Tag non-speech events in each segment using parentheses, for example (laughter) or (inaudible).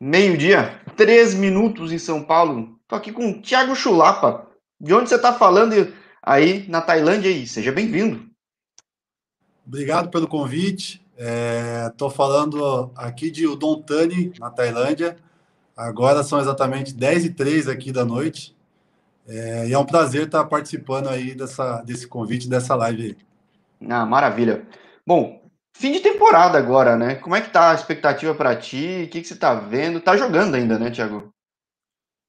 Meio-dia, três minutos em São Paulo. Tô aqui com o Thiago Chulapa. De onde você está falando aí na Tailândia aí? Seja bem-vindo. Obrigado pelo convite. Estou é, falando aqui de Udontani, na Tailândia. Agora são exatamente 10 e 3 aqui da noite. É, e é um prazer estar participando aí dessa, desse convite, dessa live aí. Ah, maravilha. Bom, Fim de temporada agora, né? Como é que tá a expectativa para ti? O que, que você tá vendo? Tá jogando ainda, né, Thiago?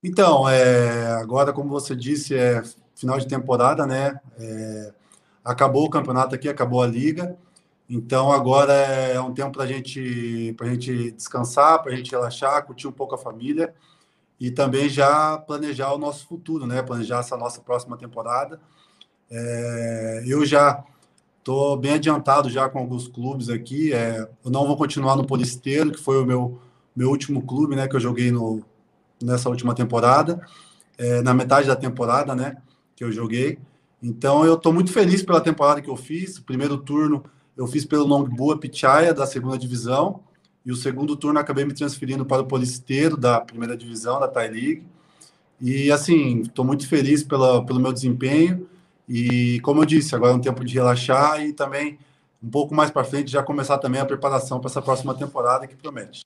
Então, é, agora, como você disse, é final de temporada, né? É, acabou o campeonato aqui, acabou a liga. Então, agora é um tempo para gente, a gente descansar, para a gente relaxar, curtir um pouco a família e também já planejar o nosso futuro, né? Planejar essa nossa próxima temporada. É, eu já Estou bem adiantado já com alguns clubes aqui. É, eu não vou continuar no Polisteiro, que foi o meu, meu último clube, né? Que eu joguei no, nessa última temporada, é, na metade da temporada, né? Que eu joguei. Então eu estou muito feliz pela temporada que eu fiz. O primeiro turno eu fiz pelo Nongboa Pichaya, da segunda divisão. E o segundo turno acabei me transferindo para o Polisteiro, da primeira divisão, da Thai League. E assim, estou muito feliz pela, pelo meu desempenho. E como eu disse, agora é um tempo de relaxar e também um pouco mais para frente já começar também a preparação para essa próxima temporada que promete.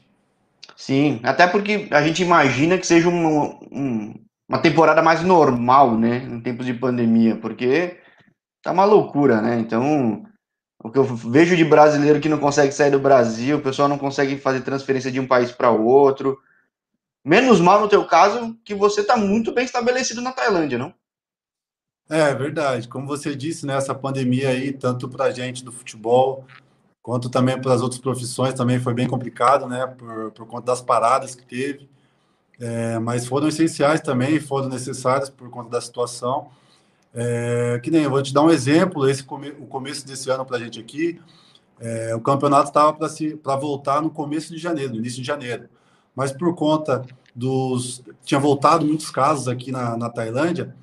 Sim, até porque a gente imagina que seja uma, um, uma temporada mais normal, né, em tempos de pandemia, porque tá uma loucura, né? Então, o que eu vejo de brasileiro que não consegue sair do Brasil, o pessoal não consegue fazer transferência de um país para outro. Menos mal no teu caso, que você está muito bem estabelecido na Tailândia, não? É verdade. Como você disse, né, essa pandemia aí, tanto para a gente do futebol, quanto também para as outras profissões, também foi bem complicado, né, por, por conta das paradas que teve. É, mas foram essenciais também, foram necessárias por conta da situação. É, que nem eu vou te dar um exemplo, esse come, o começo desse ano para a gente aqui, é, o campeonato estava para voltar no começo de janeiro, no início de janeiro. Mas por conta dos. Tinha voltado muitos casos aqui na, na Tailândia,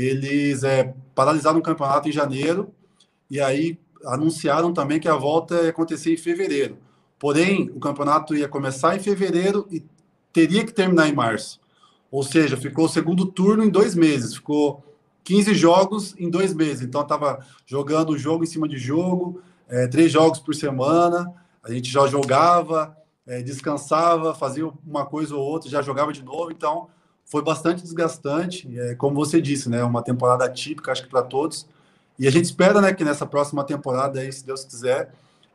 eles é, paralisaram o campeonato em janeiro e aí anunciaram também que a volta ia acontecer em fevereiro. Porém, o campeonato ia começar em fevereiro e teria que terminar em março. Ou seja, ficou o segundo turno em dois meses, ficou 15 jogos em dois meses. Então, estava jogando jogo em cima de jogo, é, três jogos por semana. A gente já jogava, é, descansava, fazia uma coisa ou outra, já jogava de novo. Então, foi bastante desgastante, é, como você disse, né? Uma temporada típica, acho que para todos. E a gente espera, né, que nessa próxima temporada, aí, se Deus quiser,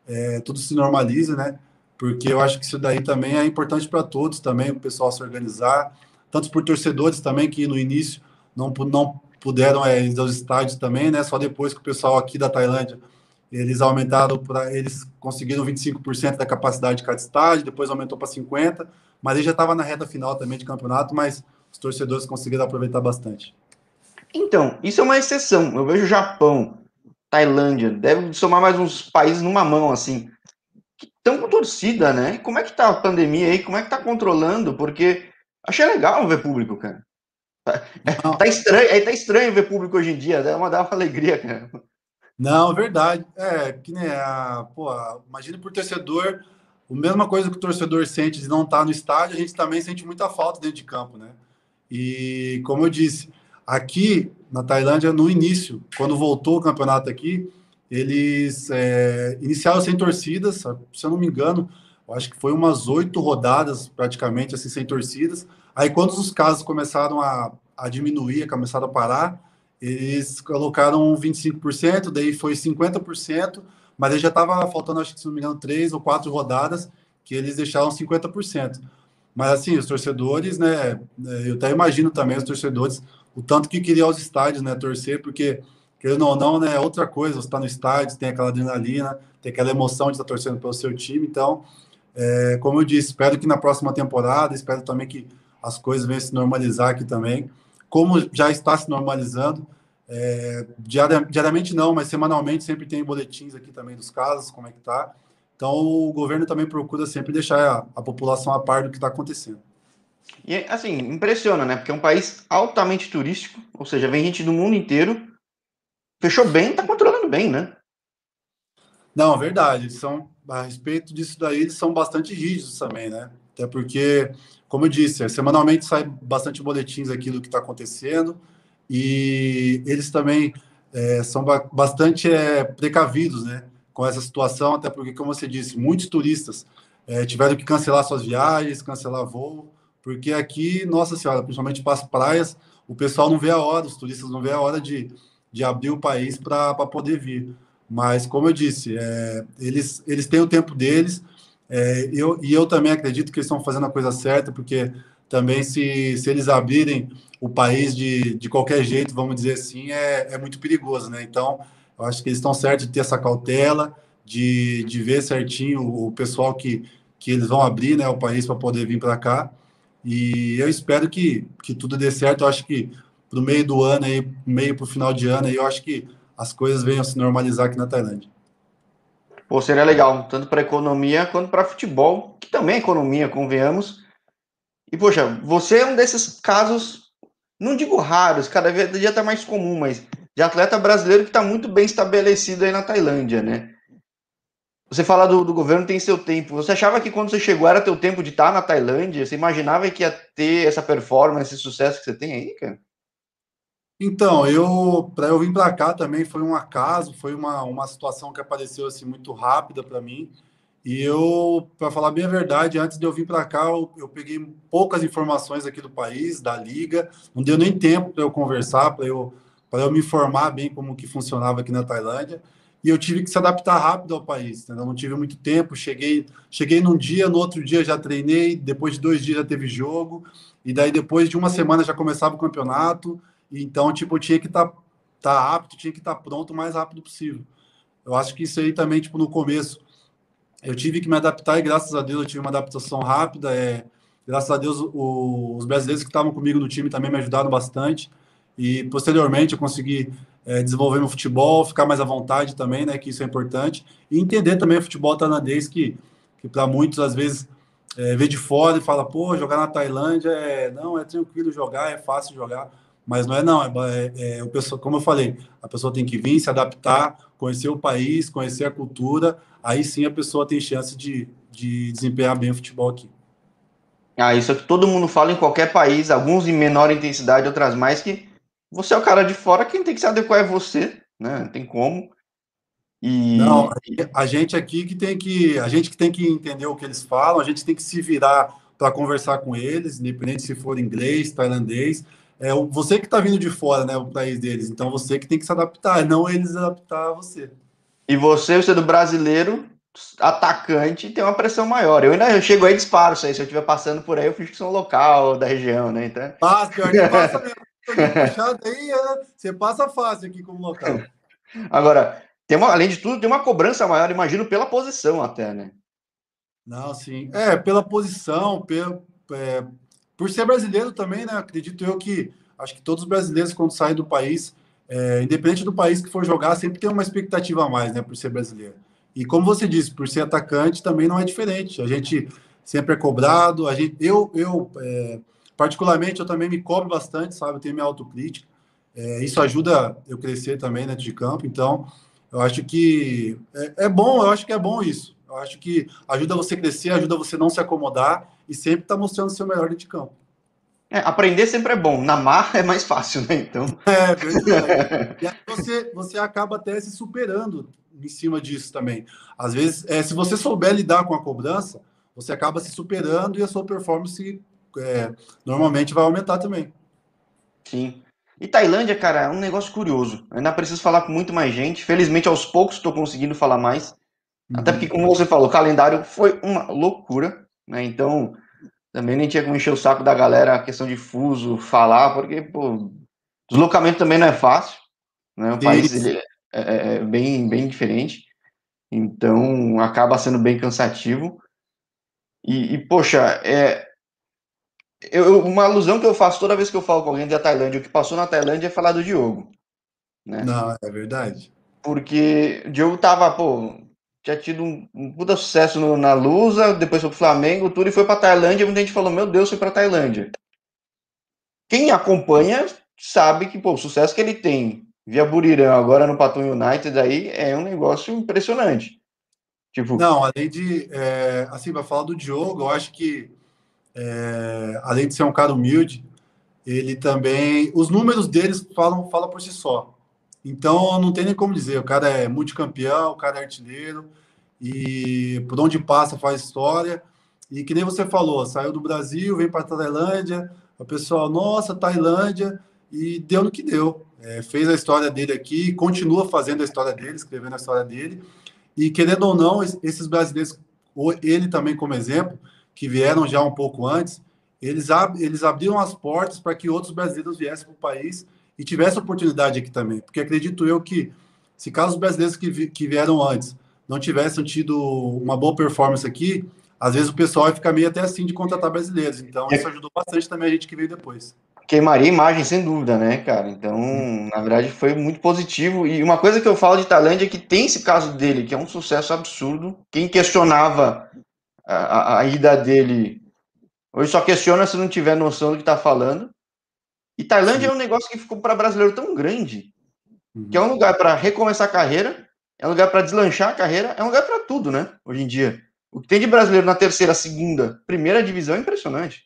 é, tudo se normalize, né? Porque eu acho que isso daí também é importante para todos, também o pessoal se organizar, tanto por torcedores também que no início não, não puderam é, ir aos estádios também, né? Só depois que o pessoal aqui da Tailândia eles aumentaram para eles conseguiram 25% da capacidade de cada estádio, depois aumentou para 50, mas ele já estava na reta final também de campeonato, mas os torcedores conseguiram aproveitar bastante. Então, isso é uma exceção. Eu vejo Japão, Tailândia, deve somar mais uns países numa mão, assim, que estão com torcida, né? Como é que tá a pandemia aí? Como é que tá controlando? Porque achei legal ver público, cara. Tá, tá estranho, é, tá estranho ver público hoje em dia, dá uma, dá uma alegria, cara. Não, verdade. É, que nem a. Pô, imagina por torcedor, a mesma coisa que o torcedor sente de não estar tá no estádio, a gente também sente muita falta dentro de campo, né? E como eu disse, aqui na Tailândia, no início, quando voltou o campeonato aqui, eles é, iniciaram sem torcidas, se eu não me engano, acho que foi umas oito rodadas praticamente assim sem torcidas. Aí quando os casos começaram a, a diminuir, começaram a parar, eles colocaram 25%, daí foi 50%, mas aí já estava faltando, acho que se não me engano, três ou quatro rodadas que eles deixaram 50%. Mas assim, os torcedores, né? É, eu até imagino também os torcedores, o tanto que queria aos estádios, né? Torcer, porque, querendo ou não, né? É outra coisa, você está no estádio, tem aquela adrenalina, tem aquela emoção de estar torcendo pelo seu time. Então, é, como eu disse, espero que na próxima temporada, espero também que as coisas venham se normalizar aqui também. Como já está se normalizando, é, diariamente não, mas semanalmente sempre tem boletins aqui também dos casos, como é que tá. Então, o governo também procura sempre deixar a, a população a par do que está acontecendo. E, assim, impressiona, né? Porque é um país altamente turístico, ou seja, vem gente do mundo inteiro, fechou bem, está controlando bem, né? Não, verdade. São, a respeito disso daí, eles são bastante rígidos também, né? Até porque, como eu disse, semanalmente sai bastante boletins aqui do que está acontecendo e eles também é, são bastante é, precavidos, né? Com essa situação, até porque, como você disse, muitos turistas é, tiveram que cancelar suas viagens, cancelar voo, porque aqui, nossa senhora, principalmente para as praias, o pessoal não vê a hora, os turistas não vê a hora de, de abrir o país para poder vir. Mas, como eu disse, é, eles, eles têm o tempo deles, é, eu, e eu também acredito que eles estão fazendo a coisa certa, porque também se, se eles abrirem o país de, de qualquer jeito, vamos dizer assim, é, é muito perigoso, né? Então, eu acho que eles estão certos de ter essa cautela, de, de ver certinho o pessoal que, que eles vão abrir né, o país para poder vir para cá. E eu espero que, que tudo dê certo. Eu acho que para o meio do ano, aí, meio para o final de ano, aí, eu acho que as coisas venham se normalizar aqui na Tailândia. Pô, seria legal, tanto para economia quanto para futebol, que também é economia, convenhamos. E, poxa, você é um desses casos, não digo raros, cada dia está mais comum, mas de atleta brasileiro que está muito bem estabelecido aí na Tailândia, né? Você fala do, do, governo tem seu tempo. Você achava que quando você chegou era teu tempo de estar na Tailândia? Você imaginava que ia ter essa performance, esse sucesso que você tem aí, cara? Então, eu para eu vir para cá também foi um acaso, foi uma, uma situação que apareceu assim muito rápida para mim. E eu, para falar bem a verdade, antes de eu vir para cá, eu, eu, peguei poucas informações aqui do país, da liga. Não deu nem tempo para eu conversar, para eu para eu me informar bem como que funcionava aqui na Tailândia e eu tive que se adaptar rápido ao país, entendeu? não tive muito tempo, cheguei, cheguei num dia, no outro dia já treinei, depois de dois dias já teve jogo, e daí depois de uma semana já começava o campeonato, então, tipo, eu tinha que estar tá, tá apto, tinha que estar tá pronto o mais rápido possível. Eu acho que isso aí também, tipo, no começo, eu tive que me adaptar e graças a Deus eu tive uma adaptação rápida, é, graças a Deus o, os brasileiros que estavam comigo no time também me ajudaram bastante, e posteriormente eu consegui é, desenvolver meu futebol, ficar mais à vontade também, né? Que isso é importante. E entender também o futebol tailandês, que, que para muitos, às vezes, é, vê de fora e fala, pô, jogar na Tailândia é. Não, é tranquilo jogar, é fácil jogar. Mas não é, não. É, é, é o pessoal, como eu falei, a pessoa tem que vir, se adaptar, conhecer o país, conhecer a cultura. Aí sim a pessoa tem chance de, de desempenhar bem o futebol aqui. Ah, isso é que todo mundo fala em qualquer país, alguns em menor intensidade, outras mais, que você é o cara de fora, quem tem que se adequar é você, né? Não tem como. E... Não, a gente aqui que tem que. A gente que tem que entender o que eles falam, a gente tem que se virar para conversar com eles, independente se for inglês, tailandês. É você que está vindo de fora, né? O país deles. Então você que tem que se adaptar, não eles adaptar a você. E você, você é do brasileiro, atacante, tem uma pressão maior. Eu ainda eu chego aí e disparo. Se eu estiver passando por aí, eu fiz que sou local da região, né? Então... Passa, pior que passa mesmo (laughs) puxado aí, é, você passa fácil aqui como local. (laughs) Agora, tem uma, além de tudo, tem uma cobrança maior, imagino, pela posição até, né? Não, sim. É, pela posição, pelo, é, por ser brasileiro também, né? Acredito eu que acho que todos os brasileiros, quando saem do país, é, independente do país que for jogar, sempre tem uma expectativa a mais, né? Por ser brasileiro. E como você disse, por ser atacante também não é diferente. A gente sempre é cobrado. A gente, eu, eu é, Particularmente, eu também me cobro bastante, sabe? Eu tenho minha autocrítica. É, isso ajuda eu crescer também dentro de campo. Então, eu acho que é, é, bom, eu acho que é bom isso. Eu acho que ajuda você a crescer, ajuda você não se acomodar e sempre estar tá mostrando o seu melhor dentro de campo. É, aprender sempre é bom, na mar é mais fácil, né? Então. (laughs) É verdade. e aí você, você acaba até se superando em cima disso também. Às vezes, é, se você souber lidar com a cobrança, você acaba se superando e a sua performance é, normalmente vai aumentar também. Sim. E Tailândia, cara, é um negócio curioso. Eu ainda preciso falar com muito mais gente. Felizmente, aos poucos, estou conseguindo falar mais. Uhum. Até porque, como você falou, o calendário foi uma loucura, né? Então, também nem tinha como encher o saco da galera a questão de fuso, falar, porque, pô, deslocamento também não é fácil, né? O país ele é, é, é bem, bem diferente. Então, acaba sendo bem cansativo. E, e poxa, é, eu, uma alusão que eu faço toda vez que eu falo com alguém da Tailândia, o que passou na Tailândia é falar do Diogo. Né? Não, é verdade. Porque o Diogo tava, pô, tinha tido um, um puta sucesso no, na Lusa, depois foi pro Flamengo, tudo, e foi pra Tailândia, muita gente falou, meu Deus, foi pra Tailândia. Quem acompanha sabe que, pô, o sucesso que ele tem via Burirã, agora no Patum United, aí é um negócio impressionante. Tipo... Não, além de, é, assim, para falar do Diogo, eu acho que é, além de ser um cara humilde, ele também. Os números deles falam, falam por si só. Então não tem nem como dizer. O cara é multicampeão, o cara é artilheiro, e por onde passa faz história. E que nem você falou, saiu do Brasil, vem para a Tailândia, o pessoal, nossa, Tailândia, e deu no que deu. É, fez a história dele aqui, continua fazendo a história dele, escrevendo a história dele. E querendo ou não, esses brasileiros, ele também como exemplo, que vieram já um pouco antes, eles, ab eles abriram as portas para que outros brasileiros viessem para o país e tivessem oportunidade aqui também. Porque acredito eu que, se caso os brasileiros que, vi que vieram antes não tivessem tido uma boa performance aqui, às vezes o pessoal vai ficar meio até assim de contratar brasileiros. Então, isso ajudou bastante também a gente que veio depois. Queimaria imagem, sem dúvida, né, cara? Então, na verdade, foi muito positivo. E uma coisa que eu falo de Tailândia é que tem esse caso dele, que é um sucesso absurdo. Quem questionava a, a, ida dele, hoje só questiona se não tiver noção do que está falando. E Tailândia Sim. é um negócio que ficou para brasileiro tão grande, uhum. que é um lugar para recomeçar a carreira, é um lugar para deslanchar a carreira, é um lugar para tudo, né? Hoje em dia. O que tem de brasileiro na terceira, segunda, primeira divisão é impressionante.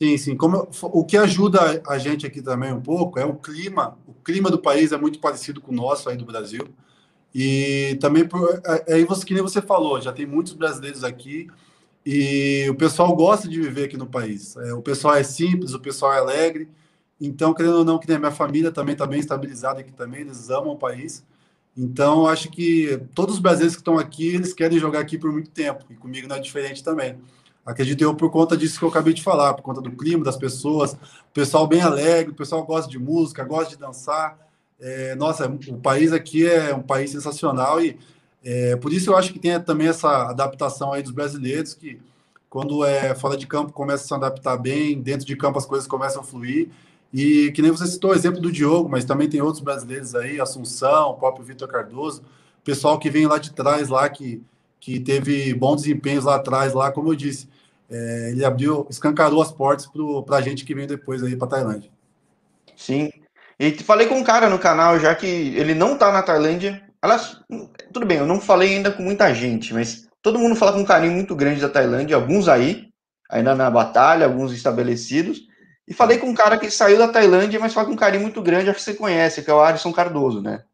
Sim, sim. Como, o que ajuda a gente aqui também um pouco é o clima. O clima do país é muito parecido com o nosso aí do Brasil. E também, por, é, é você, que nem você falou, já tem muitos brasileiros aqui e o pessoal gosta de viver aqui no país. É, o pessoal é simples, o pessoal é alegre. Então, querendo ou não, que nem a minha família também está bem estabilizada aqui também, eles amam o país. Então, acho que todos os brasileiros que estão aqui, eles querem jogar aqui por muito tempo. E comigo não é diferente também. Acredito eu por conta disso que eu acabei de falar, por conta do clima, das pessoas, o pessoal bem alegre, o pessoal gosta de música, gosta de dançar. É, nossa, o país aqui é um país sensacional e é, por isso eu acho que tem também essa adaptação aí dos brasileiros que quando é fora de campo começa a se adaptar bem, dentro de campo as coisas começam a fluir e que nem você citou o exemplo do Diogo, mas também tem outros brasileiros aí, Assunção, o próprio Vitor Cardoso, pessoal que vem lá de trás lá que que teve bons desempenhos lá atrás lá, como eu disse, é, ele abriu, escancarou as portas para a gente que vem depois aí para Tailândia. Sim. E falei com um cara no canal já que ele não está na Tailândia. Aliás, tudo bem, eu não falei ainda com muita gente, mas todo mundo fala com um carinho muito grande da Tailândia, alguns aí, ainda na batalha, alguns estabelecidos. E falei com um cara que saiu da Tailândia, mas fala com um carinho muito grande, acho que você conhece, que é o Alisson Cardoso, né?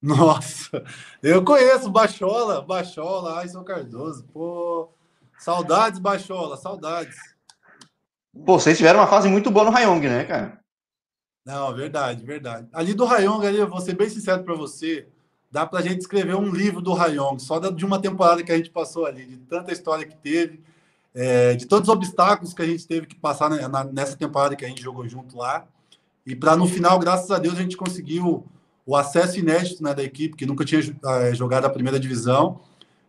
Nossa, eu conheço Bachola, Bachola, Alisson Cardoso. Pô, Saudades, Baixola, saudades. Pô, vocês tiveram uma fase muito boa no Rayong, né, cara? Não, verdade, verdade. Ali do Rayong, ali, eu vou ser bem sincero para você, dá para a gente escrever um livro do Rayong, só de uma temporada que a gente passou ali, de tanta história que teve, é, de todos os obstáculos que a gente teve que passar nessa temporada que a gente jogou junto lá. E para no final, graças a Deus, a gente conseguiu o acesso inédito né, da equipe, que nunca tinha é, jogado a primeira divisão.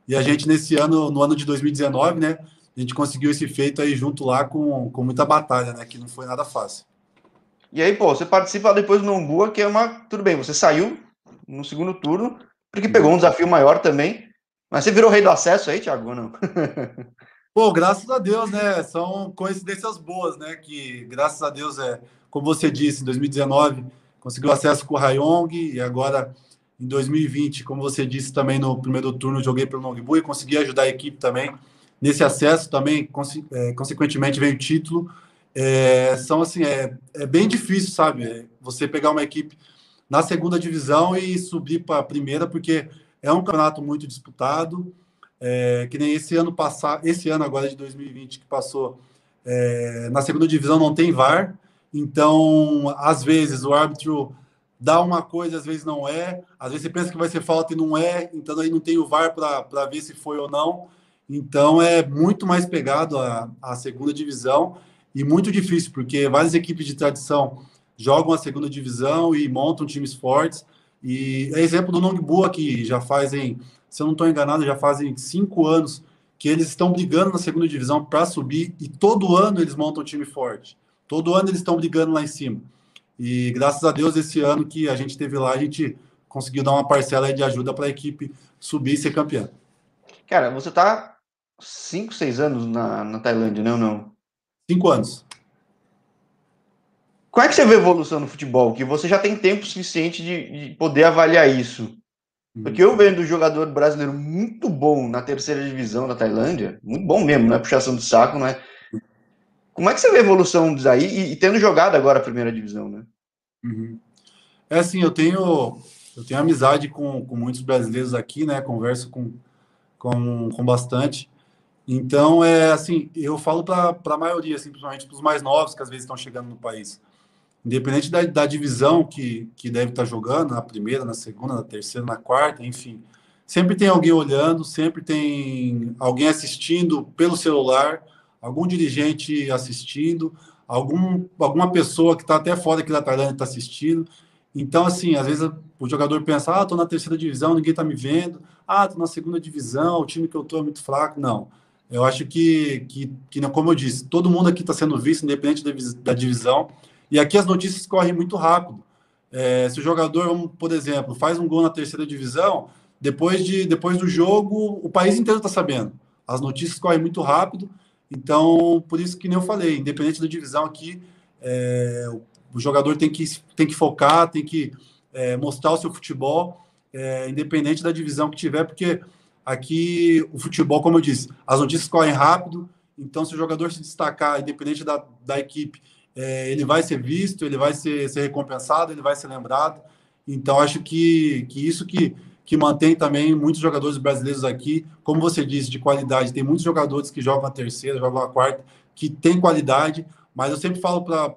E a gente, nesse ano, no ano de 2019, né, a gente conseguiu esse feito aí junto lá com, com muita batalha, né, que não foi nada fácil. E aí, pô, você participa depois do Nombua, que é uma. Tudo bem, você saiu no segundo turno, porque pegou um desafio maior também. Mas você virou rei do acesso aí, Thiago, não? (laughs) Pô, graças a Deus, né? São coincidências boas, né? Que graças a Deus, é, como você disse, em 2019 conseguiu acesso com o Rayong e agora em 2020, como você disse também no primeiro turno, joguei pelo Longbu e consegui ajudar a equipe também nesse acesso também, é, consequentemente veio o título. É, são assim, é, é bem difícil, sabe? É, você pegar uma equipe na segunda divisão e subir para a primeira, porque é um campeonato muito disputado. É, que nem esse ano passado, esse ano agora de 2020 que passou, é, na segunda divisão não tem VAR, então às vezes o árbitro dá uma coisa, às vezes não é. Às vezes você pensa que vai ser falta e não é, então aí não tem o VAR para ver se foi ou não. Então é muito mais pegado a, a segunda divisão e muito difícil, porque várias equipes de tradição jogam a segunda divisão e montam times fortes. E é exemplo do Nongbu que já fazem, se eu não estou enganado, já fazem cinco anos que eles estão brigando na segunda divisão para subir e todo ano eles montam um time forte. Todo ano eles estão brigando lá em cima. E graças a Deus, esse ano que a gente teve lá, a gente conseguiu dar uma parcela de ajuda para a equipe subir e ser campeã. Cara, você está 5, 6 anos na, na Tailândia, não, né, não? 5 anos. Como é que você vê a evolução no futebol? Que você já tem tempo suficiente de, de poder avaliar isso. Uhum. Porque eu vendo um jogador brasileiro muito bom na terceira divisão da Tailândia, muito bom mesmo, não é puxação de saco, não é? Como é que você vê a evolução disso aí e, e tendo jogado agora a primeira divisão, né? Uhum. É assim, eu tenho eu tenho amizade com, com muitos brasileiros aqui, né? Converso com, com, com bastante. Então, é assim, eu falo para a maioria, assim, principalmente para os mais novos que às vezes estão chegando no país. Independente da, da divisão que, que deve estar jogando, na primeira, na segunda, na terceira, na quarta, enfim. Sempre tem alguém olhando, sempre tem alguém assistindo pelo celular, algum dirigente assistindo, algum, alguma pessoa que está até fora aqui da Tailândia está assistindo. Então, assim, às vezes o jogador pensa, ah, estou na terceira divisão, ninguém está me vendo. Ah, estou na segunda divisão, o time que eu estou é muito fraco. Não. Eu acho que, que, que, como eu disse, todo mundo aqui está sendo visto, independente da, da, divisão. E aqui as notícias correm muito rápido. É, se o jogador, por exemplo, faz um gol na terceira divisão, depois, de, depois do jogo, o país inteiro está sabendo. As notícias correm muito rápido. Então, por isso que nem eu falei, independente da divisão aqui, é, o jogador tem que, tem que focar, tem que é, mostrar o seu futebol, é, independente da divisão que tiver, porque Aqui, o futebol, como eu disse, as notícias correm rápido, então se o jogador se destacar, independente da, da equipe, é, ele vai ser visto, ele vai ser, ser recompensado, ele vai ser lembrado. Então, acho que, que isso que, que mantém também muitos jogadores brasileiros aqui, como você disse, de qualidade. Tem muitos jogadores que jogam a terceira, jogam a quarta, que tem qualidade, mas eu sempre falo para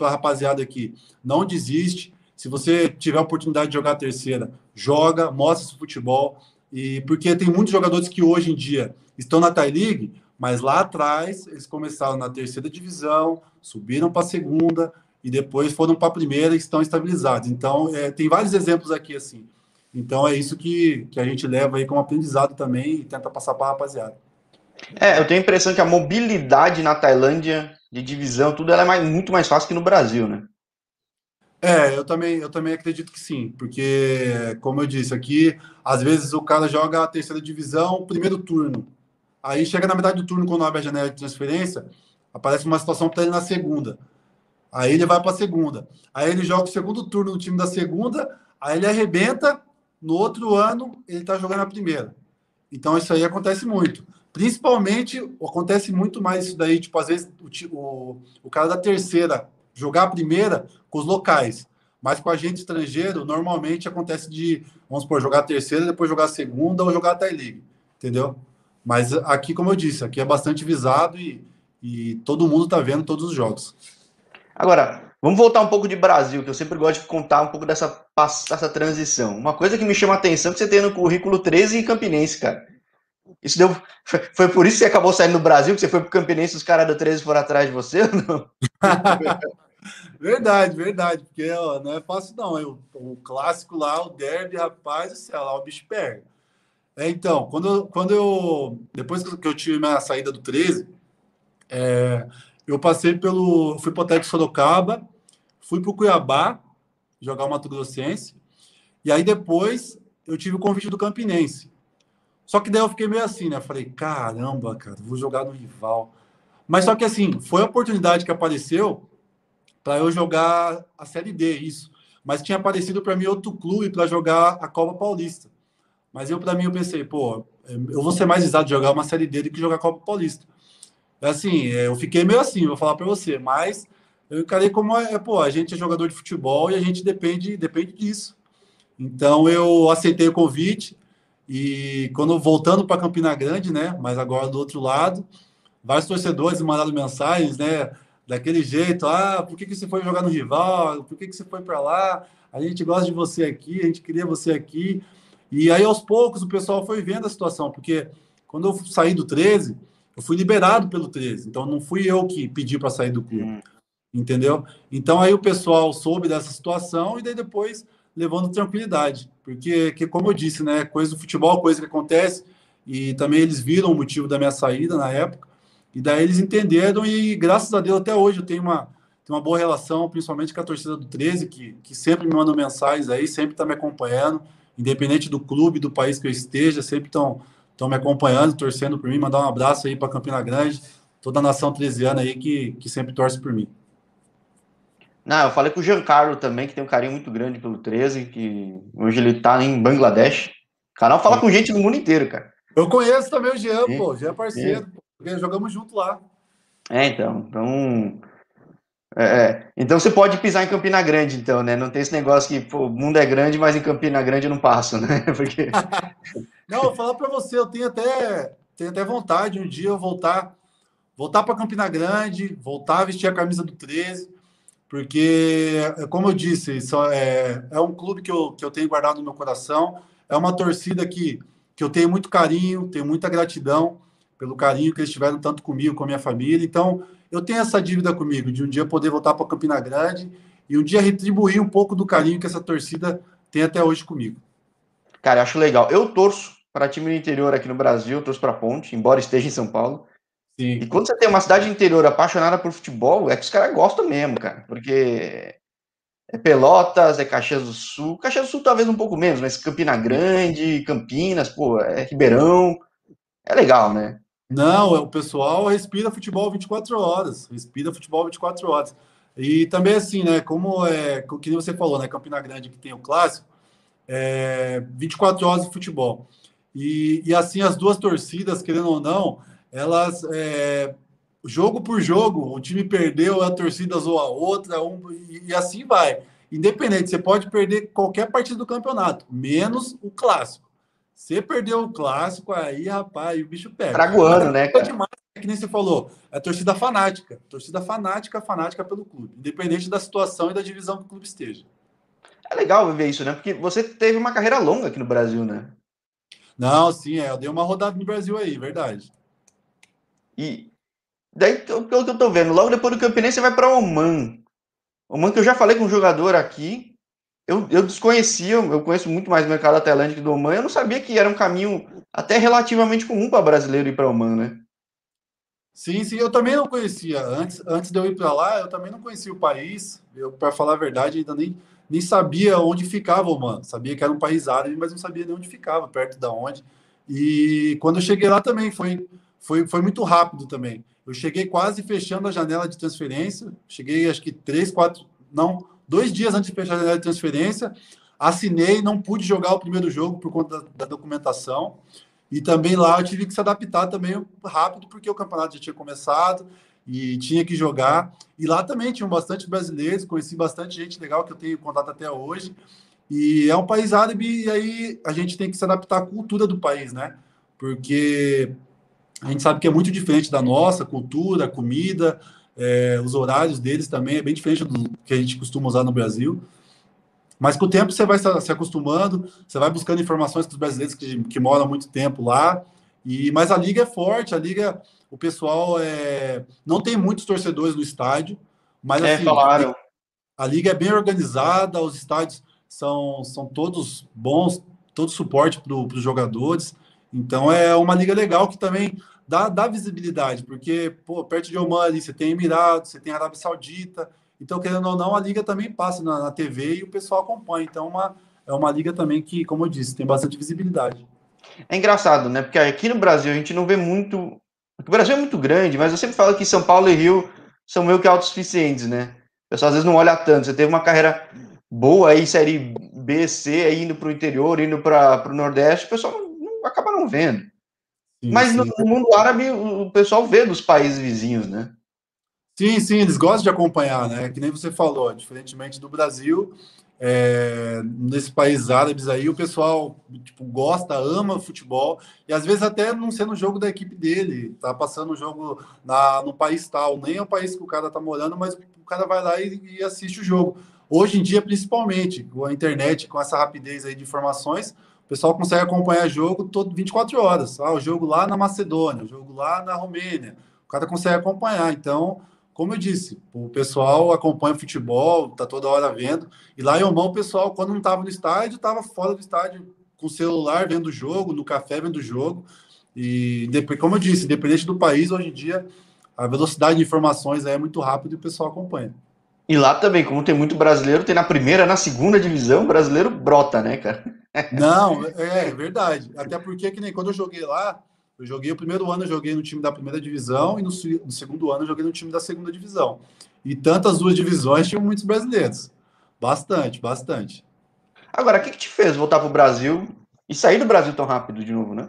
a rapaziada aqui: não desiste. Se você tiver a oportunidade de jogar a terceira, joga, mostra seu futebol. E porque tem muitos jogadores que hoje em dia estão na Thai League, mas lá atrás eles começaram na terceira divisão, subiram para a segunda e depois foram para a primeira e estão estabilizados. Então, é, tem vários exemplos aqui assim. Então, é isso que, que a gente leva aí como aprendizado também e tenta passar para a rapaziada. É, eu tenho a impressão que a mobilidade na Tailândia de divisão, tudo ela é mais, muito mais fácil que no Brasil, né? É, eu também, eu também acredito que sim, porque, como eu disse aqui, às vezes o cara joga a terceira divisão, primeiro turno. Aí chega na metade do turno, quando abre a janela de transferência, aparece uma situação para ele na segunda. Aí ele vai para a segunda. Aí ele joga o segundo turno no time da segunda, aí ele arrebenta, no outro ano ele está jogando a primeira. Então isso aí acontece muito. Principalmente, acontece muito mais isso daí, tipo, às vezes o, o, o cara da terceira jogar a primeira com os locais. Mas com a gente estrangeiro, normalmente acontece de, vamos supor, jogar a terceira, depois jogar a segunda ou jogar a Thai League, entendeu? Mas aqui, como eu disse, aqui é bastante visado e, e todo mundo está vendo todos os jogos. Agora, vamos voltar um pouco de Brasil, que eu sempre gosto de contar um pouco dessa, dessa transição. Uma coisa que me chama a atenção é que você tem no currículo 13 e Campinense, cara. Isso deu. Foi por isso que você acabou saindo do Brasil, que você foi pro Campinense e os caras do 13 foram atrás de você (laughs) ou não? (laughs) verdade, verdade, porque ó, não é fácil, não. O, o, clássico lá, o derby, rapaz, sei lá, o bicho pega. É, então, quando, eu, quando eu. Depois que eu tive minha saída do 13, é, eu passei pelo. Fui pro Atlético Sorocaba, fui pro Cuiabá jogar o Mato Grossense, e aí depois eu tive o convite do Campinense. Só que daí eu fiquei meio assim, né? Falei, caramba, cara, vou jogar no rival. Mas só que assim, foi a oportunidade que apareceu para eu jogar a Série D, isso. Mas tinha aparecido para mim outro clube para jogar a Copa Paulista. Mas eu, para mim, eu pensei, pô, eu vou ser mais exato de jogar uma Série D do que jogar Copa Paulista. Assim, é, eu fiquei meio assim, vou falar para você, mas eu encarei como, é, pô, a gente é jogador de futebol e a gente depende, depende disso. Então, eu aceitei o convite, e quando voltando para Campina Grande, né? Mas agora do outro lado, vários torcedores mandaram mensagens, né? Daquele jeito, ah, por que, que você foi jogar no rival? Por que, que você foi para lá? A gente gosta de você aqui, a gente queria você aqui. E aí, aos poucos, o pessoal foi vendo a situação, porque quando eu saí do 13, eu fui liberado pelo 13. Então, não fui eu que pedi para sair do clube. Hum. Entendeu? Então, aí o pessoal soube dessa situação e daí depois levando tranquilidade, porque, que, como eu disse, né, coisa do futebol, coisa que acontece, e também eles viram o motivo da minha saída na época, e daí eles entenderam, e graças a Deus até hoje eu tenho uma, tenho uma boa relação, principalmente com a torcida do 13, que, que sempre me mandam mensagens aí, sempre está me acompanhando, independente do clube, do país que eu esteja, sempre estão estão me acompanhando, torcendo por mim, mandar um abraço aí para Campina Grande, toda a nação 13 aí que, que sempre torce por mim. Não, eu falei com o Giancarlo também, que tem um carinho muito grande pelo 13, que hoje ele tá em Bangladesh. O canal fala com gente do mundo inteiro, cara. Eu conheço também o Jean, Sim. pô. Jean é parceiro, porque jogamos junto lá. É, então. Então, é, é, então você pode pisar em Campina Grande, então, né? Não tem esse negócio que pô, o mundo é grande, mas em Campina Grande eu não passo, né? (laughs) Porque... (laughs) não, vou falar para você, eu tenho até, tenho até vontade um dia eu voltar voltar para Campina Grande, voltar a vestir a camisa do 13, porque, como eu disse, é, é um clube que eu, que eu tenho guardado no meu coração, é uma torcida que, que eu tenho muito carinho, tenho muita gratidão pelo carinho que eles tiveram tanto comigo, com a minha família. Então, eu tenho essa dívida comigo, de um dia poder voltar para Campina Grande e um dia retribuir um pouco do carinho que essa torcida tem até hoje comigo. Cara, eu acho legal. Eu torço para time do interior aqui no Brasil, eu torço para Ponte, embora esteja em São Paulo. Sim. E quando você tem uma cidade interior apaixonada por futebol, é que os caras gostam mesmo, cara. Porque é Pelotas, é Caxias do Sul. Caxias do Sul talvez um pouco menos, mas Campina Grande, Campinas, pô, é Ribeirão. É legal, né? Não, o pessoal respira futebol 24 horas, respira futebol 24 horas. E também assim, né, como é, que você falou, né, Campina Grande que tem o clássico, é 24 horas de futebol. E, e assim as duas torcidas, querendo ou não, elas é, jogo por jogo, o time perdeu, a torcida zoa a outra, um, e, e assim vai. Independente, você pode perder qualquer partida do campeonato, menos o clássico. Você perdeu o clássico, aí, rapaz, o bicho pega. Tragoando, né, cara? Demais, é que nem você falou, é torcida fanática. Torcida fanática, fanática pelo clube. Independente da situação e da divisão que o clube esteja. É legal ver isso, né? Porque você teve uma carreira longa aqui no Brasil, né? Não, sim, é, eu dei uma rodada no Brasil aí, verdade. E daí, pelo que eu tô vendo, logo depois do Campinense você vai para Oman. Oman que eu já falei com um jogador aqui, eu, eu desconhecia, eu conheço muito mais o mercado atlântico do Oman, eu não sabia que era um caminho até relativamente comum para brasileiro ir para Oman, né? Sim, sim, eu também não conhecia. Antes, antes de eu ir para lá, eu também não conhecia o país. Eu, para falar a verdade, ainda nem, nem sabia onde ficava o Oman. Sabia que era um país árabe, mas não sabia nem onde ficava, perto da onde. E quando eu cheguei lá também foi, foi, foi muito rápido também. Eu cheguei quase fechando a janela de transferência. Cheguei, acho que três, quatro, não, dois dias antes de fechar a janela de transferência, assinei, não pude jogar o primeiro jogo por conta da, da, documentação. E também lá eu tive que se adaptar também rápido, porque o campeonato já tinha começado e tinha que jogar. E lá também tinham bastante brasileiros, conheci bastante gente legal que eu tenho contato até hoje. E é um país árabe, e aí a gente tem que se adaptar à cultura do país, né? Porque a gente sabe que é muito diferente da nossa cultura, comida, é, os horários deles também é bem diferente do que a gente costuma usar no Brasil. Mas com o tempo você vai se acostumando, você vai buscando informações com os brasileiros que, que moram muito tempo lá. E mas a liga é forte, a liga, o pessoal é, não tem muitos torcedores no estádio, mas é, assim, falaram. A, a liga é bem organizada, os estádios são, são todos bons, todo suporte para os jogadores. Então é uma liga legal que também dá, dá visibilidade, porque pô, perto de Oman ali você tem Emirados, você tem Arábia Saudita, então, querendo ou não, a liga também passa na, na TV e o pessoal acompanha. Então, uma, é uma liga também que, como eu disse, tem bastante visibilidade. É engraçado, né? Porque aqui no Brasil a gente não vê muito. O Brasil é muito grande, mas eu sempre falo que São Paulo e Rio são meio que autossuficientes, né? O pessoal às vezes não olha tanto. Você teve uma carreira boa aí, série B, C, aí indo para o interior, indo para o Nordeste, o pessoal não, não, acaba não vendo. Sim, Mas sim. no mundo árabe, o pessoal vê dos países vizinhos, né? Sim, sim, eles gostam de acompanhar, né? Que nem você falou, diferentemente do Brasil, é, nesses países árabes aí, o pessoal tipo, gosta, ama futebol, e às vezes até não sendo o jogo da equipe dele, tá passando o jogo na, no país tal, nem é o país que o cara tá morando, mas o cara vai lá e, e assiste o jogo. Hoje em dia, principalmente, com a internet, com essa rapidez aí de informações, pessoal consegue acompanhar jogo todo 24 horas. Ah, o jogo lá na Macedônia, o jogo lá na Romênia. O cara consegue acompanhar. Então, como eu disse, o pessoal acompanha futebol, tá toda hora vendo. E lá em Oman, o pessoal, quando não estava no estádio, estava fora do estádio, com o celular vendo o jogo, no café vendo o jogo. E, como eu disse, independente do país, hoje em dia, a velocidade de informações é muito rápida e o pessoal acompanha. E lá também, como tem muito brasileiro, tem na primeira, na segunda divisão, brasileiro brota, né, cara? Não, (laughs) é, é verdade. Até porque, que nem quando eu joguei lá, eu joguei o primeiro ano, eu joguei no time da primeira divisão, e no, no segundo ano, eu joguei no time da segunda divisão. E tantas duas divisões tinham muitos brasileiros. Bastante, bastante. Agora, o que, que te fez voltar para o Brasil e sair do Brasil tão rápido de novo, né?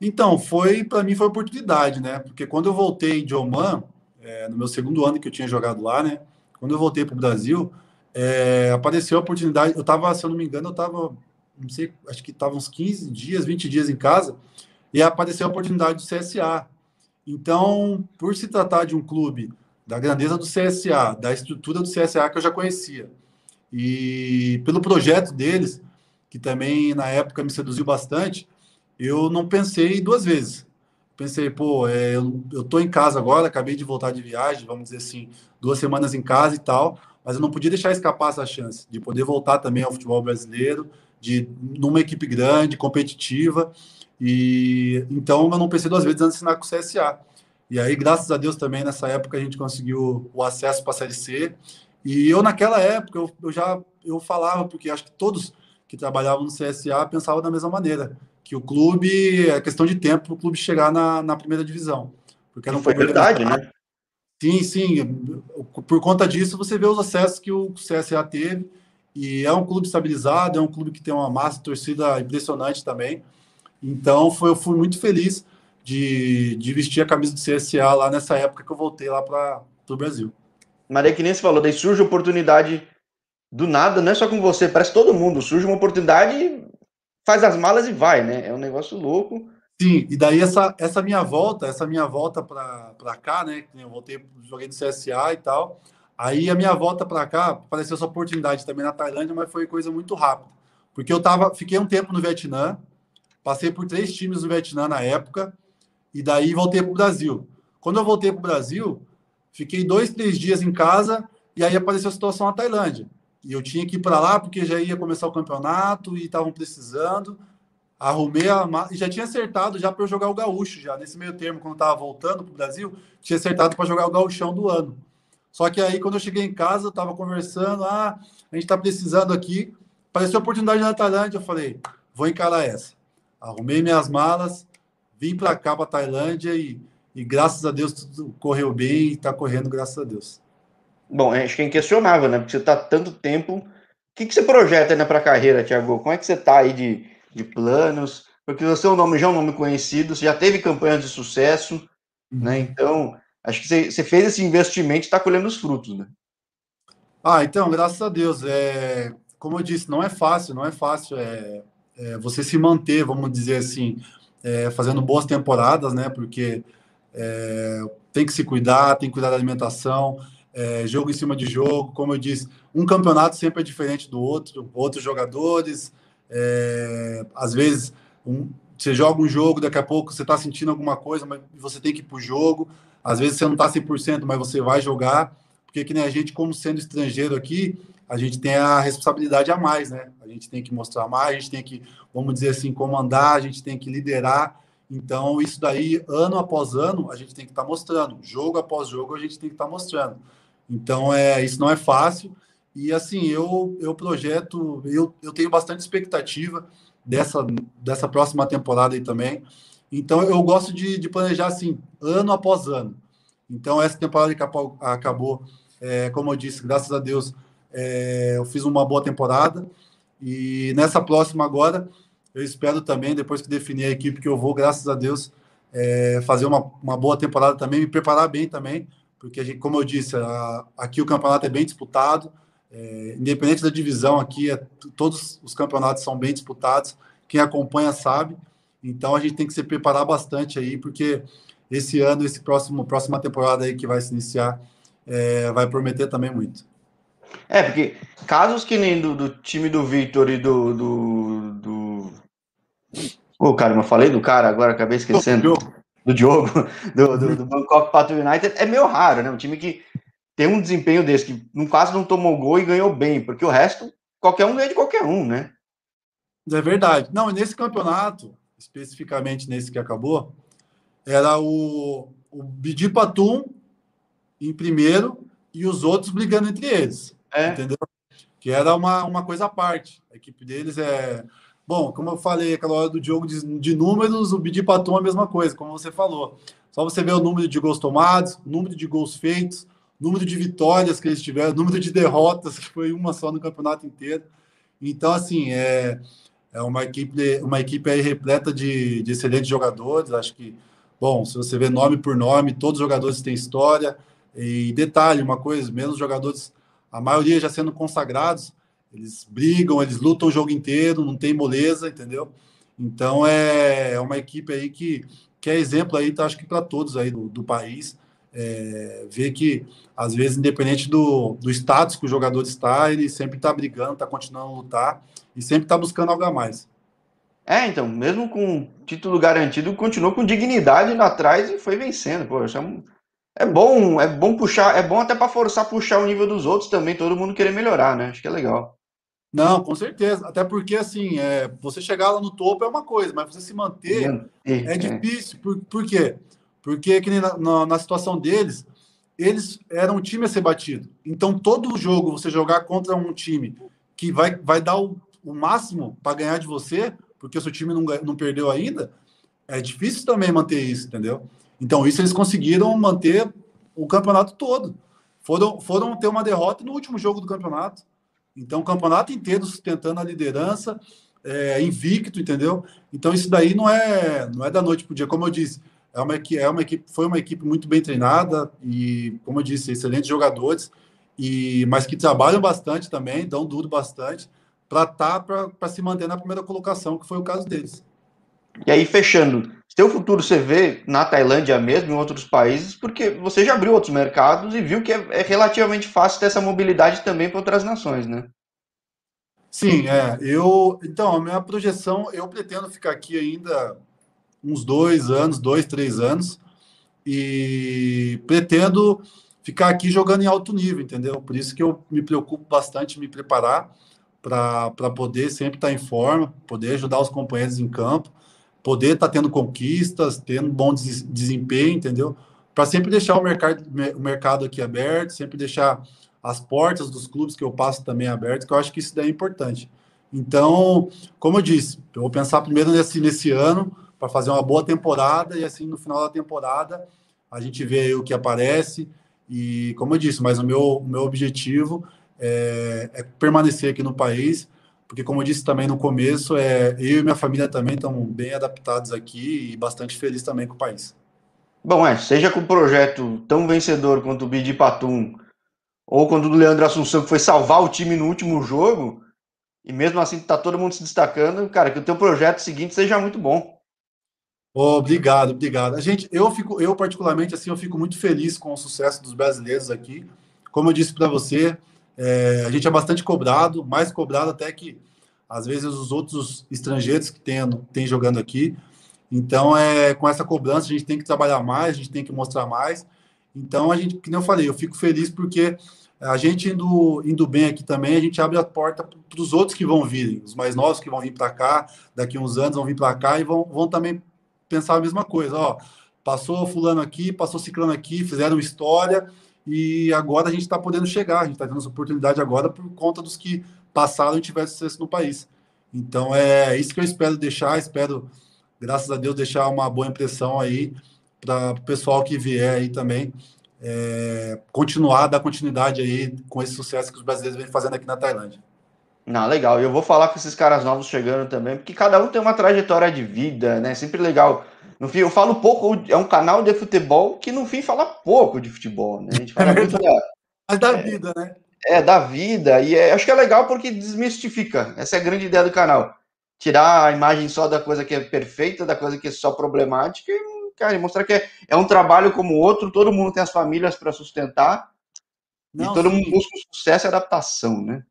Então, foi para mim foi oportunidade, né? Porque quando eu voltei de Oman, é, no meu segundo ano que eu tinha jogado lá, né? Quando eu voltei para o Brasil, é, apareceu a oportunidade. Eu estava, se eu não me engano, eu estava, não sei, acho que estava uns 15 dias, 20 dias em casa, e apareceu a oportunidade do CSA. Então, por se tratar de um clube da grandeza do CSA, da estrutura do CSA que eu já conhecia, e pelo projeto deles, que também na época me seduziu bastante, eu não pensei duas vezes. Pensei, pô, é, eu, eu tô em casa agora, acabei de voltar de viagem, vamos dizer assim, duas semanas em casa e tal, mas eu não podia deixar escapar essa chance de poder voltar também ao futebol brasileiro, de numa equipe grande, competitiva, e então eu não pensei duas vezes antes de assinar com o CSA. E aí, graças a Deus também, nessa época, a gente conseguiu o acesso para a Série C. E eu, naquela época, eu, eu já eu falava, porque acho que todos que trabalhavam no CSA pensavam da mesma maneira que o clube, é questão de tempo para o clube chegar na, na primeira divisão. Porque não foi verdade, né? Sim, sim. Por conta disso, você vê os acessos que o CSA teve. E é um clube estabilizado, é um clube que tem uma massa torcida impressionante também. Então, foi, eu fui muito feliz de, de vestir a camisa do CSA lá nessa época que eu voltei lá para o Brasil. Maria, que nem você falou, daí surge oportunidade do nada, não é só com você, parece todo mundo. Surge uma oportunidade faz as malas e vai, né? É um negócio louco. Sim, e daí essa, essa minha volta, essa minha volta para cá, né? Eu voltei, joguei no CSA e tal. Aí a minha volta para cá apareceu essa oportunidade também na Tailândia, mas foi coisa muito rápida. Porque eu tava, fiquei um tempo no Vietnã, passei por três times no Vietnã na época, e daí voltei para o Brasil. Quando eu voltei para o Brasil, fiquei dois, três dias em casa, e aí apareceu a situação na Tailândia. E eu tinha que ir para lá porque já ia começar o campeonato e estavam precisando. Arrumei a e já tinha acertado já para jogar o gaúcho já nesse meio termo quando estava voltando para o Brasil, tinha acertado para jogar o gauchão do ano. Só que aí quando eu cheguei em casa, eu estava conversando, ah, a gente está precisando aqui, apareceu a oportunidade na Tailândia, eu falei, vou encarar essa. Arrumei minhas malas, vim para cá para Tailândia e, e graças a Deus tudo correu bem e está correndo graças a Deus. Bom, acho que é inquestionável, né? Porque você está tanto tempo. O que, que você projeta né, para a carreira, Thiago? Como é que você está aí de, de planos? Porque você é um nome, já é um nome conhecido, você já teve campanhas de sucesso, uhum. né? Então, acho que você, você fez esse investimento e está colhendo os frutos, né? Ah, então, graças a Deus. É, como eu disse, não é fácil, não é fácil é, é você se manter, vamos dizer assim, é, fazendo boas temporadas, né? Porque é, tem que se cuidar, tem que cuidar da alimentação é, jogo em cima de jogo, como eu disse, um campeonato sempre é diferente do outro, outros jogadores, é, às vezes um, você joga um jogo, daqui a pouco você está sentindo alguma coisa, mas você tem que ir para o jogo, às vezes você não está 100%, mas você vai jogar, porque que nem a gente, como sendo estrangeiro aqui, a gente tem a responsabilidade a mais, né? A gente tem que mostrar mais, a gente tem que, vamos dizer assim, comandar, a gente tem que liderar, então, isso daí, ano após ano, a gente tem que estar tá mostrando. Jogo após jogo, a gente tem que estar tá mostrando. Então, é, isso não é fácil. E assim, eu, eu projeto, eu, eu tenho bastante expectativa dessa, dessa próxima temporada aí também. Então, eu gosto de, de planejar assim, ano após ano. Então, essa temporada acabou, acabou é, como eu disse, graças a Deus, é, eu fiz uma boa temporada. E nessa próxima agora, eu espero também, depois que definir a equipe que eu vou, graças a Deus, é, fazer uma, uma boa temporada também, me preparar bem também porque, gente, como eu disse, a, aqui o campeonato é bem disputado, é, independente da divisão, aqui é, todos os campeonatos são bem disputados, quem acompanha sabe, então a gente tem que se preparar bastante aí, porque esse ano, esse próximo, próxima temporada aí que vai se iniciar, é, vai prometer também muito. É, porque casos que nem do, do time do Victor e do. do, do... Ô, oh, cara, eu falei do cara agora, acabei esquecendo do Diogo, (laughs) do, do, do Bangkok Pato United, é meio raro, né? Um time que tem um desempenho desse, que no caso não tomou gol e ganhou bem, porque o resto, qualquer um ganha de qualquer um, né? É verdade. Não, nesse campeonato, especificamente nesse que acabou, era o, o Bidi Patum em primeiro e os outros brigando entre eles. É. Entendeu? Que era uma, uma coisa à parte. A equipe deles é Bom, como eu falei, aquela hora do jogo de, de números, o Bidi Patum é a mesma coisa, como você falou. Só você ver o número de gols tomados, número de gols feitos, número de vitórias que eles tiveram, (laughs) número de derrotas, que foi uma só no campeonato inteiro. Então, assim, é, é uma equipe, uma equipe aí repleta de, de excelentes jogadores. Acho que, bom, se você vê nome por nome, todos os jogadores têm história. E detalhe, uma coisa, menos jogadores, a maioria já sendo consagrados, eles brigam, eles lutam o jogo inteiro, não tem moleza, entendeu? Então é, é uma equipe aí que, que é exemplo aí, tá, acho que para todos aí do, do país. É, ver que, às vezes, independente do, do status que o jogador está, ele sempre está brigando, está continuando a lutar e sempre está buscando algo a mais. É, então, mesmo com título garantido, continuou com dignidade lá atrás e foi vencendo. Pô, é, é bom, é bom puxar, é bom até para forçar puxar o nível dos outros também, todo mundo querer melhorar, né? Acho que é legal. Não, com certeza. Até porque, assim, é, você chegar lá no topo é uma coisa, mas você se manter, manter é, é difícil. Por, por quê? Porque que na, na, na, situação deles, eles eram um time a ser batido. Então, todo jogo você jogar contra um time que vai, vai dar o, o máximo para ganhar de você, porque o seu time não, não perdeu ainda, é difícil também manter isso, entendeu? Então, isso eles conseguiram manter o campeonato todo. Foram, foram ter uma derrota no último jogo do campeonato. Então, o campeonato inteiro sustentando a liderança, é, invicto, entendeu? Então, isso daí não é, não é da noite para o dia. Como eu disse, é uma, é uma equipe, foi uma equipe muito bem treinada e, como eu disse, excelentes jogadores, e mas que trabalham bastante também, dão duro bastante para tá, para se manter na primeira colocação, que foi o caso deles. E aí, fechando, seu futuro você vê na Tailândia mesmo, em outros países, porque você já abriu outros mercados e viu que é, é relativamente fácil ter essa mobilidade também para outras nações, né? Sim, é. Eu, então, a minha projeção, eu pretendo ficar aqui ainda uns dois anos, dois, três anos, e pretendo ficar aqui jogando em alto nível, entendeu? Por isso que eu me preocupo bastante em me preparar para poder sempre estar em forma, poder ajudar os companheiros em campo, poder estar tendo conquistas, tendo bom desempenho, entendeu? Para sempre deixar o mercado, o mercado aqui aberto, sempre deixar as portas dos clubes que eu passo também abertas, que eu acho que isso daí é importante. Então, como eu disse, eu vou pensar primeiro nesse, nesse ano, para fazer uma boa temporada e assim no final da temporada a gente vê o que aparece e como eu disse, mas o meu, o meu objetivo é, é, permanecer aqui no país, porque como eu disse também no começo, é, eu e minha família também estão bem adaptados aqui e bastante felizes também com o país. Bom, é, seja com um projeto tão vencedor quanto o Bidi Patum, ou quando o do Leandro Assunção, que foi salvar o time no último jogo, e mesmo assim tá todo mundo se destacando, cara, que o teu projeto seguinte seja muito bom. Obrigado, obrigado. A gente, eu fico, eu particularmente assim, eu fico muito feliz com o sucesso dos brasileiros aqui. Como eu disse para você, é, a gente é bastante cobrado, mais cobrado até que às vezes os outros estrangeiros que tem, tem jogando aqui. Então, é com essa cobrança a gente tem que trabalhar mais, a gente tem que mostrar mais. Então, a gente, como eu falei, eu fico feliz porque a gente indo, indo bem aqui também, a gente abre a porta para os outros que vão virem, os mais novos que vão vir para cá, daqui uns anos vão vir para cá e vão, vão também pensar a mesma coisa, ó, passou fulano aqui, passou ciclano aqui, fizeram história e agora a gente está podendo chegar, a gente está tendo essa oportunidade agora por conta dos que passaram e tiveram sucesso no país. Então é isso que eu espero deixar, espero, graças a Deus, deixar uma boa impressão aí para o pessoal que vier aí também é, continuar, dar continuidade aí com esse sucesso que os brasileiros vêm fazendo aqui na Tailândia. Não, legal. Eu vou falar com esses caras novos chegando também, porque cada um tem uma trajetória de vida, né? Sempre legal. No fim, eu falo pouco, é um canal de futebol que no fim fala pouco de futebol, né? A gente fala é muito da, Mas da é, vida, né? É, da vida. E é, acho que é legal porque desmistifica. Essa é a grande ideia do canal. Tirar a imagem só da coisa que é perfeita, da coisa que é só problemática e, cara, mostrar que é, é um trabalho como outro, todo mundo tem as famílias para sustentar Não, e todo sim. mundo busca sucesso e adaptação, né?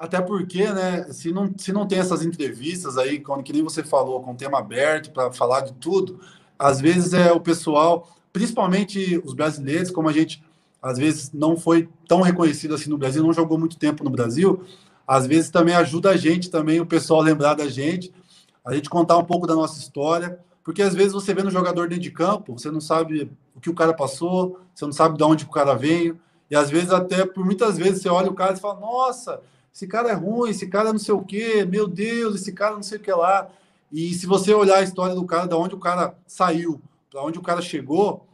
Até porque, né, se não, se não tem essas entrevistas aí, quando, que nem você falou, com tema aberto para falar de tudo, às vezes é o pessoal, principalmente os brasileiros, como a gente às vezes não foi tão reconhecido assim no Brasil, não jogou muito tempo no Brasil, às vezes também ajuda a gente também, o pessoal lembrar da gente, a gente contar um pouco da nossa história, porque às vezes você vê no jogador dentro de campo, você não sabe o que o cara passou, você não sabe de onde o cara veio, e às vezes até, por muitas vezes, você olha o cara e fala, nossa, esse cara é ruim, esse cara não sei o quê, meu Deus, esse cara não sei o que lá. E se você olhar a história do cara, da onde o cara saiu, para onde o cara chegou,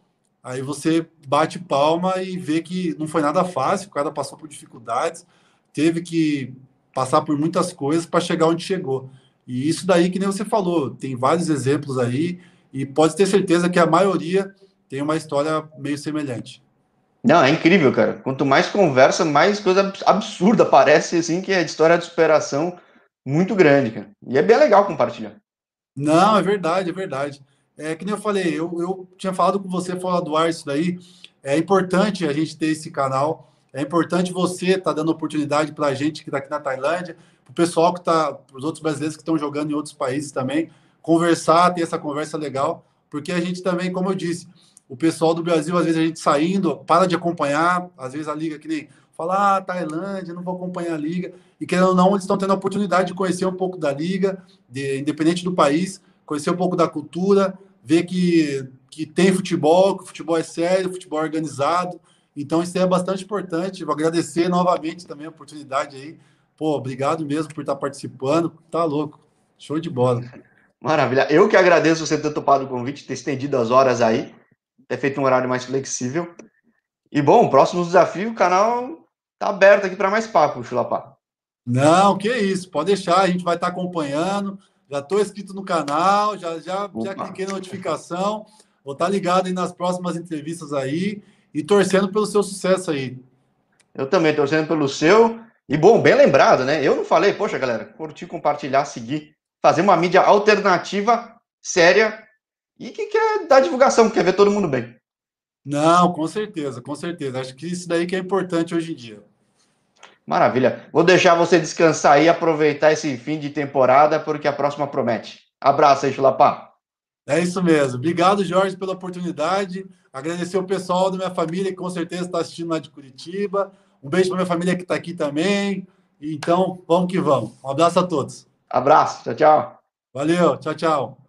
aí você bate palma e vê que não foi nada fácil, o cara passou por dificuldades, teve que passar por muitas coisas para chegar onde chegou. E isso daí, que nem você falou, tem vários exemplos aí, e pode ter certeza que a maioria tem uma história meio semelhante. Não, é incrível, cara. Quanto mais conversa, mais coisa absurda parece, assim, que é de história de superação muito grande, cara. E é bem legal compartilhar. Não, é verdade, é verdade. É que nem eu falei, eu, eu tinha falado com você fora do ar isso daí. É importante a gente ter esse canal. É importante você estar tá dando oportunidade para a gente que está aqui na Tailândia, para o pessoal que está, para os outros brasileiros que estão jogando em outros países também, conversar, ter essa conversa legal, porque a gente também, como eu disse, o pessoal do Brasil, às vezes a gente saindo, para de acompanhar, às vezes a liga que nem fala, ah, Tailândia, não vou acompanhar a liga, e querendo ou não, eles estão tendo a oportunidade de conhecer um pouco da liga, de, independente do país, conhecer um pouco da cultura, ver que, que tem futebol, que o futebol é sério, futebol é organizado, então isso é bastante importante, vou agradecer novamente também a oportunidade aí, pô, obrigado mesmo por estar participando, tá louco, show de bola. Maravilha. Eu que agradeço você ter topado o convite, ter estendido as horas aí, ter feito um horário mais flexível. E bom, próximo desafio, o canal tá aberto aqui para mais papo, Chulapá. Não, que isso, pode deixar, a gente vai estar tá acompanhando. Já estou inscrito no canal, já, já, já cliquei na notificação. Vou estar tá ligado aí nas próximas entrevistas aí e torcendo pelo seu sucesso aí. Eu também torcendo pelo seu. E bom, bem lembrado, né? Eu não falei, poxa, galera, curtir, compartilhar, seguir fazer uma mídia alternativa, séria e que quer dar divulgação, quer ver todo mundo bem. Não, com certeza, com certeza. Acho que isso daí que é importante hoje em dia. Maravilha. Vou deixar você descansar e aproveitar esse fim de temporada, porque a próxima promete. Abraço aí, Chulapá. É isso mesmo. Obrigado, Jorge, pela oportunidade. Agradecer o pessoal da minha família, que com certeza está assistindo lá de Curitiba. Um beijo para minha família que está aqui também. Então, vamos que vamos. Um abraço a todos. Abraço, tchau, tchau. Valeu, tchau, tchau.